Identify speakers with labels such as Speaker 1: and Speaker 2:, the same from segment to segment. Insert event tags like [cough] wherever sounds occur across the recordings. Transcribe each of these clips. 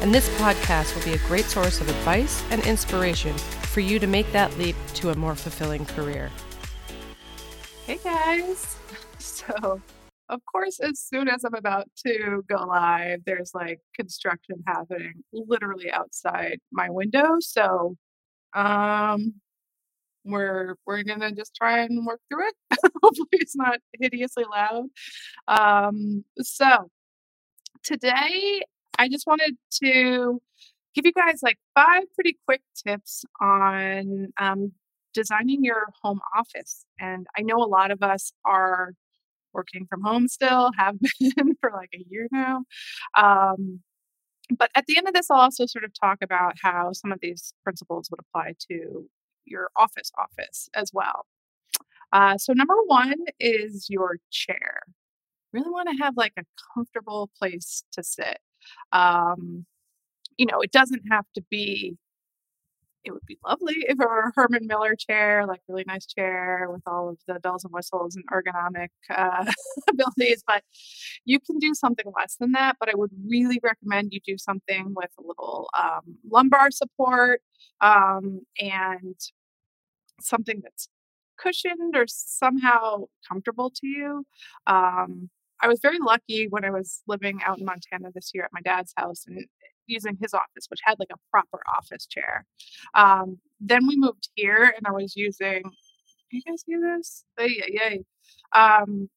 Speaker 1: And this podcast will be a great source of advice and inspiration for you to make that leap to a more fulfilling career.
Speaker 2: Hey guys. [laughs] So, of course, as soon as I'm about to go live, there's like construction happening literally outside my window. So, um, we're we're gonna just try and work through it. [laughs] Hopefully, it's not hideously loud. Um, so today, I just wanted to give you guys like five pretty quick tips on um, designing your home office. And I know a lot of us are working from home still, have [laughs] been for like a year now. Um, but at the end of this, I'll also sort of talk about how some of these principles would apply to your office office as well. Uh, so, number one is your chair. Really want to have like a comfortable place to sit. Um, you know, it doesn't have to be it would be lovely if it were a Herman Miller chair, like really nice chair with all of the bells and whistles and ergonomic uh, [laughs] abilities. But you can do something less than that. But I would really recommend you do something with a little um, lumbar support um, and something that's cushioned or somehow comfortable to you. Um, I was very lucky when I was living out in Montana this year at my dad's house and using his office, which had like a proper office chair. Um, then we moved here and I was using, you guys see this? Yay, yay. Um,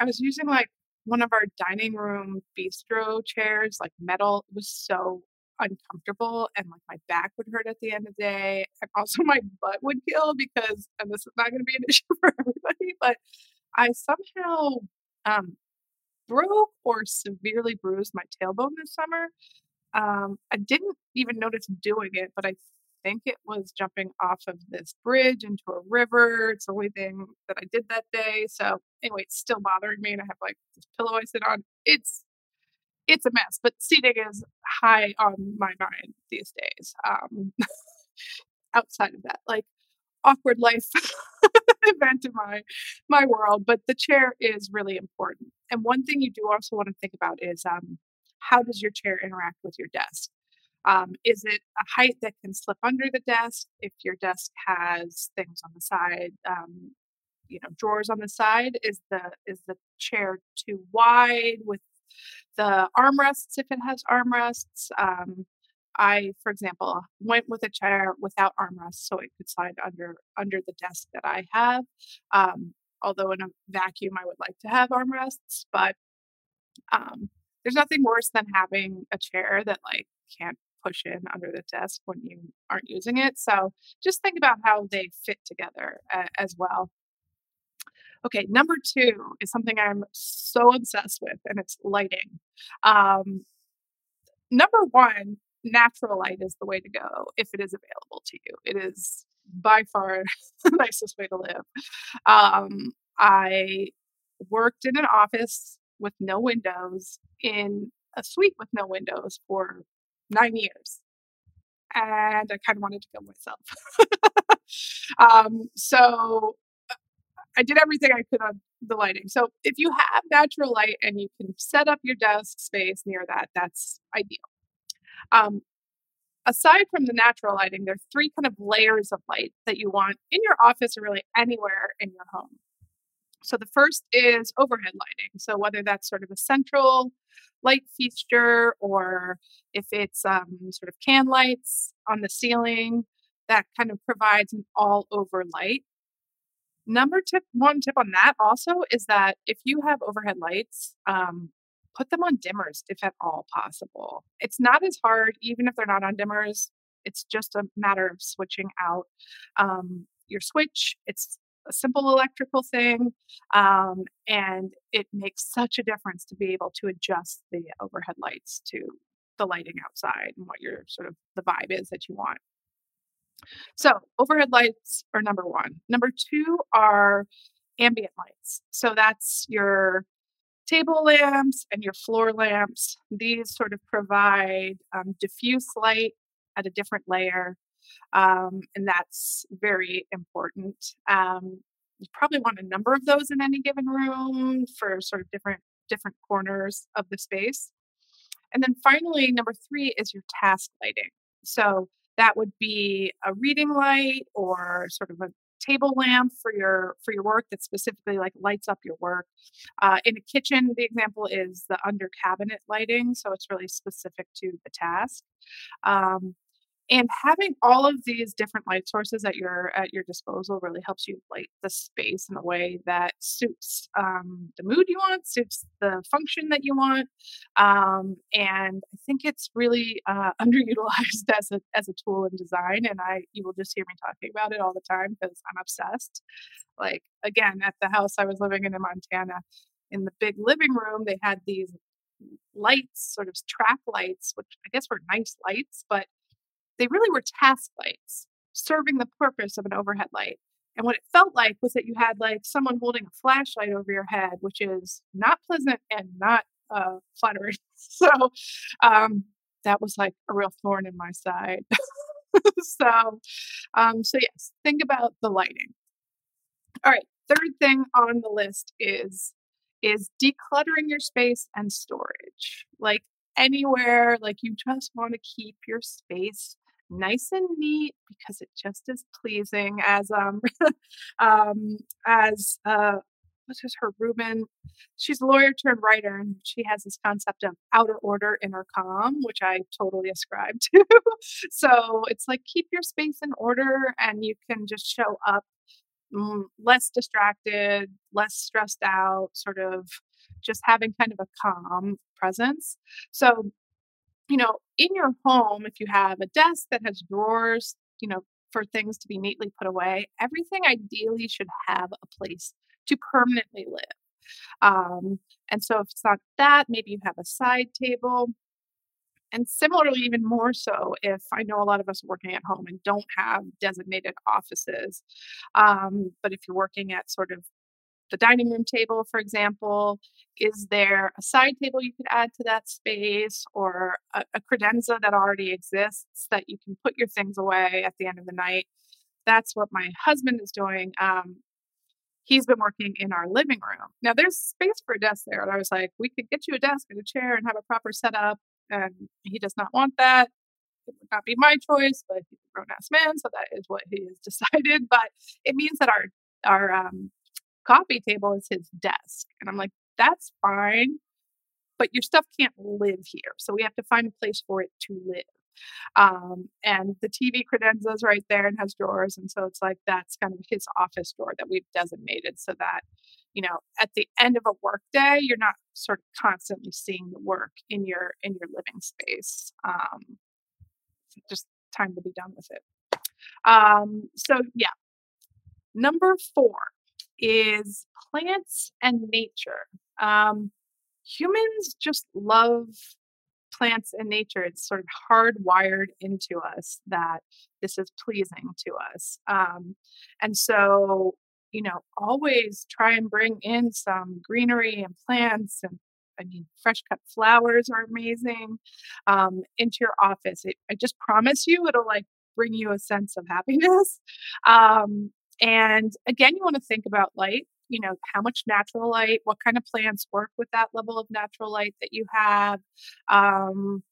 Speaker 2: I was using like one of our dining room bistro chairs, like metal. It was so uncomfortable and like my back would hurt at the end of the day and also [laughs] my butt would kill because and this is not going to be an [laughs] issue for everybody but i somehow um, broke or severely bruised my tailbone this summer um, I didn't even notice doing it, but I think it was jumping off of this bridge into a river. It's the only thing that I did that day. So anyway, it's still bothering me, and I have like this pillow I sit on. It's it's a mess, but seating is high on my mind these days. Um, [laughs] outside of that, like awkward life [laughs] event in my my world, but the chair is really important. And one thing you do also want to think about is um, how does your chair interact with your desk? Um, is it a height that can slip under the desk? If your desk has things on the side, um, you know, drawers on the side, is the is the chair too wide with the armrests? If it has armrests, um, I, for example, went with a chair without armrests so it could slide under under the desk that I have. Um, although in a vacuum, I would like to have armrests, but um, there's nothing worse than having a chair that like can't push in under the desk when you aren't using it. So just think about how they fit together uh, as well. Okay, number two is something I'm so obsessed with, and it's lighting. Um, number one, natural light is the way to go if it is available to you. It is by far [laughs] the nicest way to live. Um, I worked in an office with no windows in a suite with no windows for nine years. And I kind of wanted to kill myself. [laughs] um, so I did everything I could on the lighting. So if you have natural light and you can set up your desk space near that, that's ideal. Um, aside from the natural lighting, there are three kind of layers of light that you want in your office or really anywhere in your home. So the first is overhead lighting. So whether that's sort of a central light fixture or if it's um, sort of can lights on the ceiling, that kind of provides an all over light. Number tip, one tip on that also is that if you have overhead lights, um, put them on dimmers if at all possible. It's not as hard, even if they're not on dimmers. It's just a matter of switching out um, your switch. It's a simple electrical thing. Um, and it makes such a difference to be able to adjust the overhead lights to the lighting outside and what your sort of the vibe is that you want. So, overhead lights are number one. Number two are ambient lights. So, that's your table lamps and your floor lamps. These sort of provide um, diffuse light at a different layer, um, and that's very important. Um, you probably want a number of those in any given room for sort of different different corners of the space. And then finally, number three is your task lighting. So that would be a reading light or sort of a table lamp for your for your work that specifically like lights up your work. Uh, in a kitchen, the example is the under cabinet lighting, so it's really specific to the task. Um, and having all of these different light sources at your at your disposal really helps you light the space in a way that suits um, the mood you want suits the function that you want um, and i think it's really uh, [laughs] underutilized as a as a tool in design and i you will just hear me talking about it all the time because i'm obsessed. Like again at the house i was living in in montana in the big living room they had these lights sort of track lights which i guess were nice lights but they really were task lights serving the purpose of an overhead light. And what it felt like was that you had like someone holding a flashlight over your head, which is not pleasant and not uh, flattering. [laughs] So um, that was like a real thorn in my side. [laughs] so, um, so yes, think about the lighting. All right, third thing on the list is is decluttering your space and storage. Like anywhere, like you just want to keep your space nice and neat because it just is pleasing as um [laughs] um as uh what's his her Rubin she's a lawyer turned writer and she has this concept of outer order inner calm which I totally ascribe [laughs] to. So it's like keep your space in order and you can just show up mm, less distracted less stressed out sort of just having kind of a calm presence. So you know, in your home, if you have a desk that has drawers, you know, for things to be neatly put away, everything ideally should have a place to permanently live. Um, and so if it's not that, maybe you have a side table. And similarly, even more so, if I know a lot of us are working at home and don't have designated offices, um, but if you're working at sort of the dining room table, for example? Is there a side table you could add to that space or a, a, credenza that already exists that you can put your things away at the end of the night? That's what my husband is doing. Um, he's been working in our living room. Now, there's space for a desk there. And I was like, we could get you a desk and a chair and have a proper setup. And he does not want that. It would not be my choice, but he's a grown ass man, so that is what he has [laughs] decided. But it means that our our um, coffee table is his desk. And I'm like, that's fine, but your stuff can't live here. So we have to find a place for it to live. Um, and the TV credenza is right there and has drawers. And so it's like that's kind of his office drawer that we've designated so that, you know, at the end of a work day, you're not sort of constantly seeing the work in your in your living space. Um, just time to be done with it. Um, so yeah. Number four, is plants and nature. Um, humans just love plants and nature. It's sort of hardwired into us that this is pleasing to us. Um, and so, you know, always try and bring in some greenery and plants and I mean, fresh cut flowers are amazing um, into your office. It, I just promise you, it'll like bring you a sense of happiness. [laughs] Um, and again, you want to think about light, you know, how much natural light, what kind of plants work with that level of natural light that you have. Um,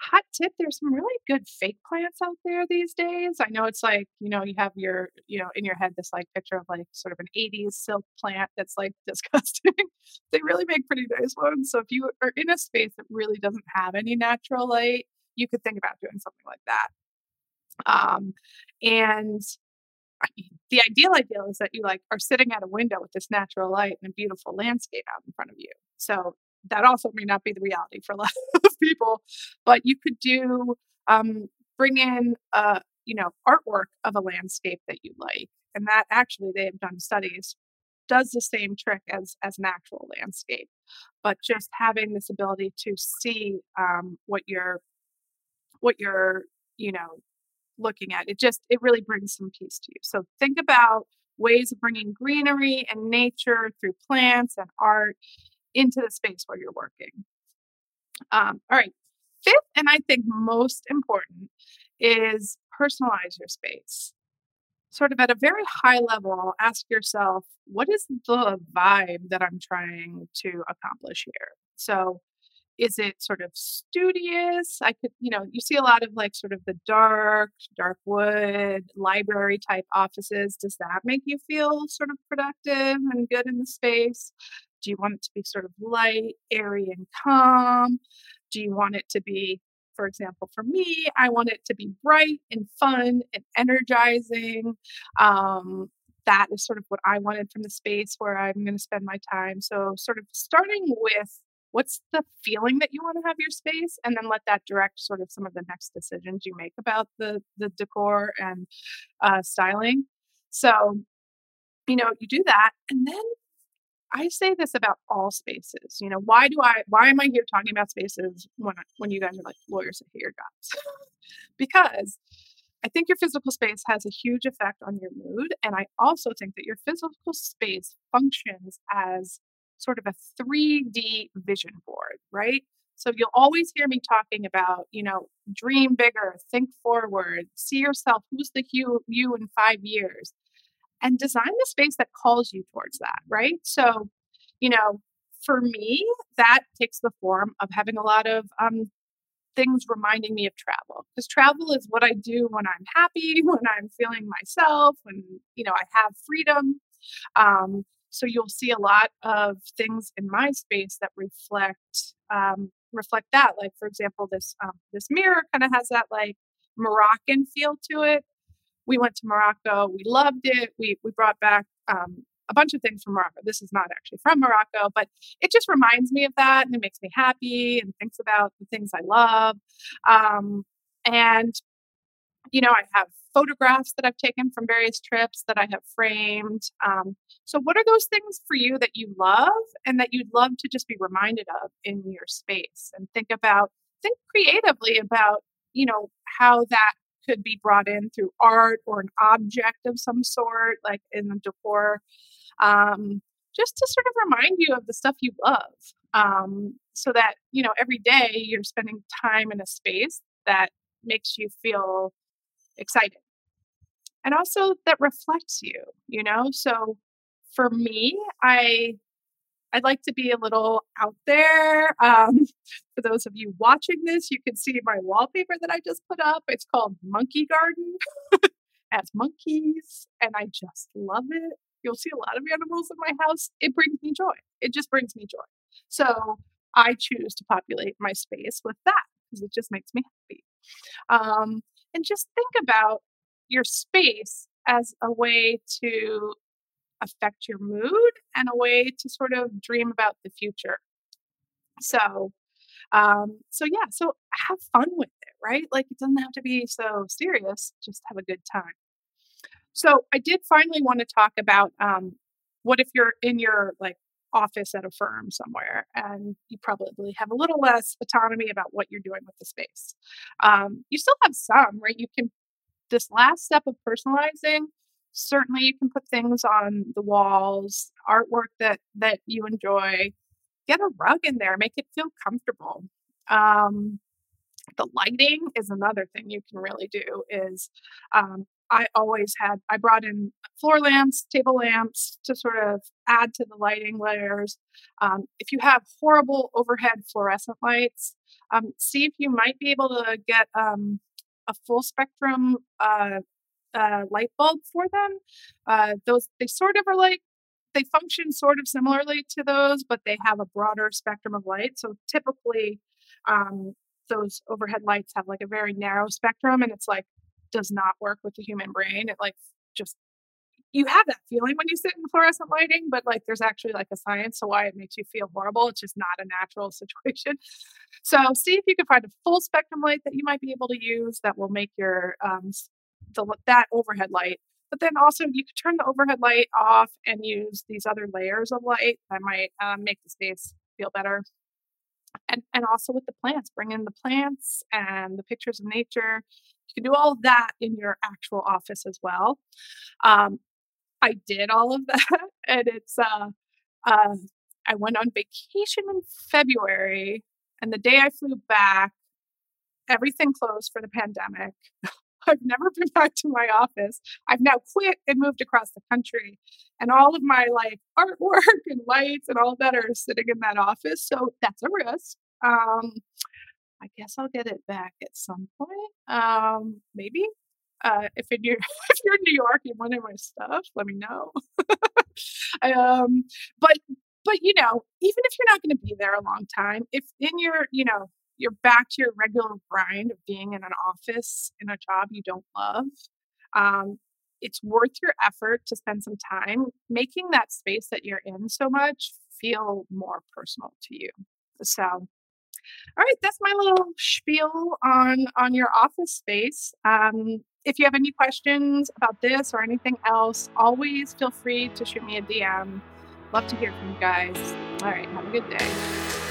Speaker 2: hot tip there's some really good fake plants out there these days i know it's like you know you have your you know in your head this like picture of like sort of an 80s silk plant that's like [laughs] disgusting they really make pretty nice ones so if you are in a space that really doesn't have any natural light you could think about doing something like that um, and the ideal ideal is that you like are sitting at a window with this natural light and a beautiful landscape out in front of you. So that also may not be the reality for a [laughs] lot of people, but you could do um, bring in a you know artwork of a landscape that you like, and that actually they have done studies does the same trick as as an actual landscape, but just having this ability to see um, what your what your you know looking at. It just, it really brings some peace to you. So think about ways of bringing greenery and nature through plants and art into the space where you're working. Um, all right. Fifth, and I think most important, is personalize your space. Sort of at a very high level, ask yourself, what is the vibe that I'm trying to accomplish here? So, is it sort of studious? I could, you know, you see a lot of like sort of the dark, dark wood, library type offices. Does that make you feel sort of productive and good in the space? Do you want it to be sort of light, airy, and calm? Do you want it to be, for example, for me, I want it to be bright and fun and energizing. Um, that is sort of what I wanted from the space where I'm going to spend my time. So, sort of starting with what's the feeling that you want to have your space and then let that direct sort of some of the next decisions you make about the the decor and uh, styling so you know you do that and then i say this about all spaces you know why do i why am i here talking about spaces when when you guys are like lawyers at your jobs because I think your physical space has a huge effect on your mood. And I also think that your physical space functions as sort of a 3D vision board, right? So you'll always hear me talking about, you know, dream bigger, think forward, see yourself, who's the you, you in five years, and design the space that calls you towards that, right? So, you know, for me, that takes the form of having a lot of um, things reminding me of travel because travel is what I do when I'm happy, [laughs] when I'm feeling myself, when you know I have freedom. Um, so you'll see a lot of things in my space that reflect um, reflect that. Like for example, this um, this mirror kind of has that like Moroccan feel to it. We went to Morocco. We loved it. We we brought back um, a bunch of things from Morocco. This is not actually from Morocco, but it just reminds me of that and it makes me happy and thinks about the things I love. Um, and you know, I have photographs that I've taken from various trips that I have framed. Um, so, what are those things for you that you love and that you'd love to just be reminded of in your space? And think about, think creatively about, you know, how that could be brought in through art or an object of some sort, like in the decor, um, just to sort of remind you of the stuff you love. Um, so that, you know, every day you're spending time in a space that makes you feel excited and also that reflects you you know? So for me i i'd like to be a little out there um, [laughs] for those of you watching this you can see my wallpaper that i just put up it's called monkey garden [laughs] as monkeys and i just love it. You'll see a lot of animals in my house it brings me joy it just brings me joy. So i choose to populate my space with that because it just makes me happy. Um, and just think about your space as a way to affect your mood and a way to sort of dream about the future. So, um, so yeah, so have fun with it, right? Like it doesn't have to be so serious, just have a good time. So I did finally want to talk about um, what if you're in your like office at a firm somewhere and you probably have a little less autonomy about what you're doing with the space. Um, you still have some, right? You can this last step of personalizing certainly you can put things on the walls artwork that that you enjoy get a rug in there make it feel comfortable. Um, the lighting is another thing you can really do is um, i always had i brought in floor lamps table lamps to sort of add to the lighting layers. Um, if you have horrible overhead fluorescent lights um, see if you might be able to get um, a full spectrum uh, uh, light bulb for them. Uh, those they sort of are like they function sort of similarly to those, but they have a broader spectrum of light. So typically, um, those overhead lights have like a very narrow spectrum, and it's like does not work with the human brain. It like just you have that feeling when you sit in fluorescent lighting, but like there's actually like a science to why it makes you feel horrible. It's just not a natural [laughs] situation. So see if you can find a full spectrum light that you might be able to use that will make your um, the that overhead light. But then also you could turn the overhead light off and use these other layers of light that might um, make the space feel better. And and also with the plants, bring in the plants and the pictures of nature. You can do all that in your actual office as well. Um, I did all of that, [laughs] and it's uh, uh, I went on vacation in February, and the day I flew back, everything closed for the pandemic. [laughs] I've never been back to my office. I've now quit and moved across the country. And all of my like [laughs] artwork and lights and all that are sitting in that office. So that's a risk. Um, I guess I'll get it back at some point. Um, maybe. Uh, if, in your, [laughs] if you're in New York, and want my stuff, let me know. [laughs] um, but but you know, even if you're not going to be there a long time, if in your you know you're back to your regular grind of being in an office in a job you don't love, um, it's worth your effort to spend some time making that space that you're in so much feel more personal to you. So, all right, that's my little spiel on on your office space. Um, if you have any questions about this or anything else, always feel free to shoot me a DM. Love to hear from you guys. All right, have a good day.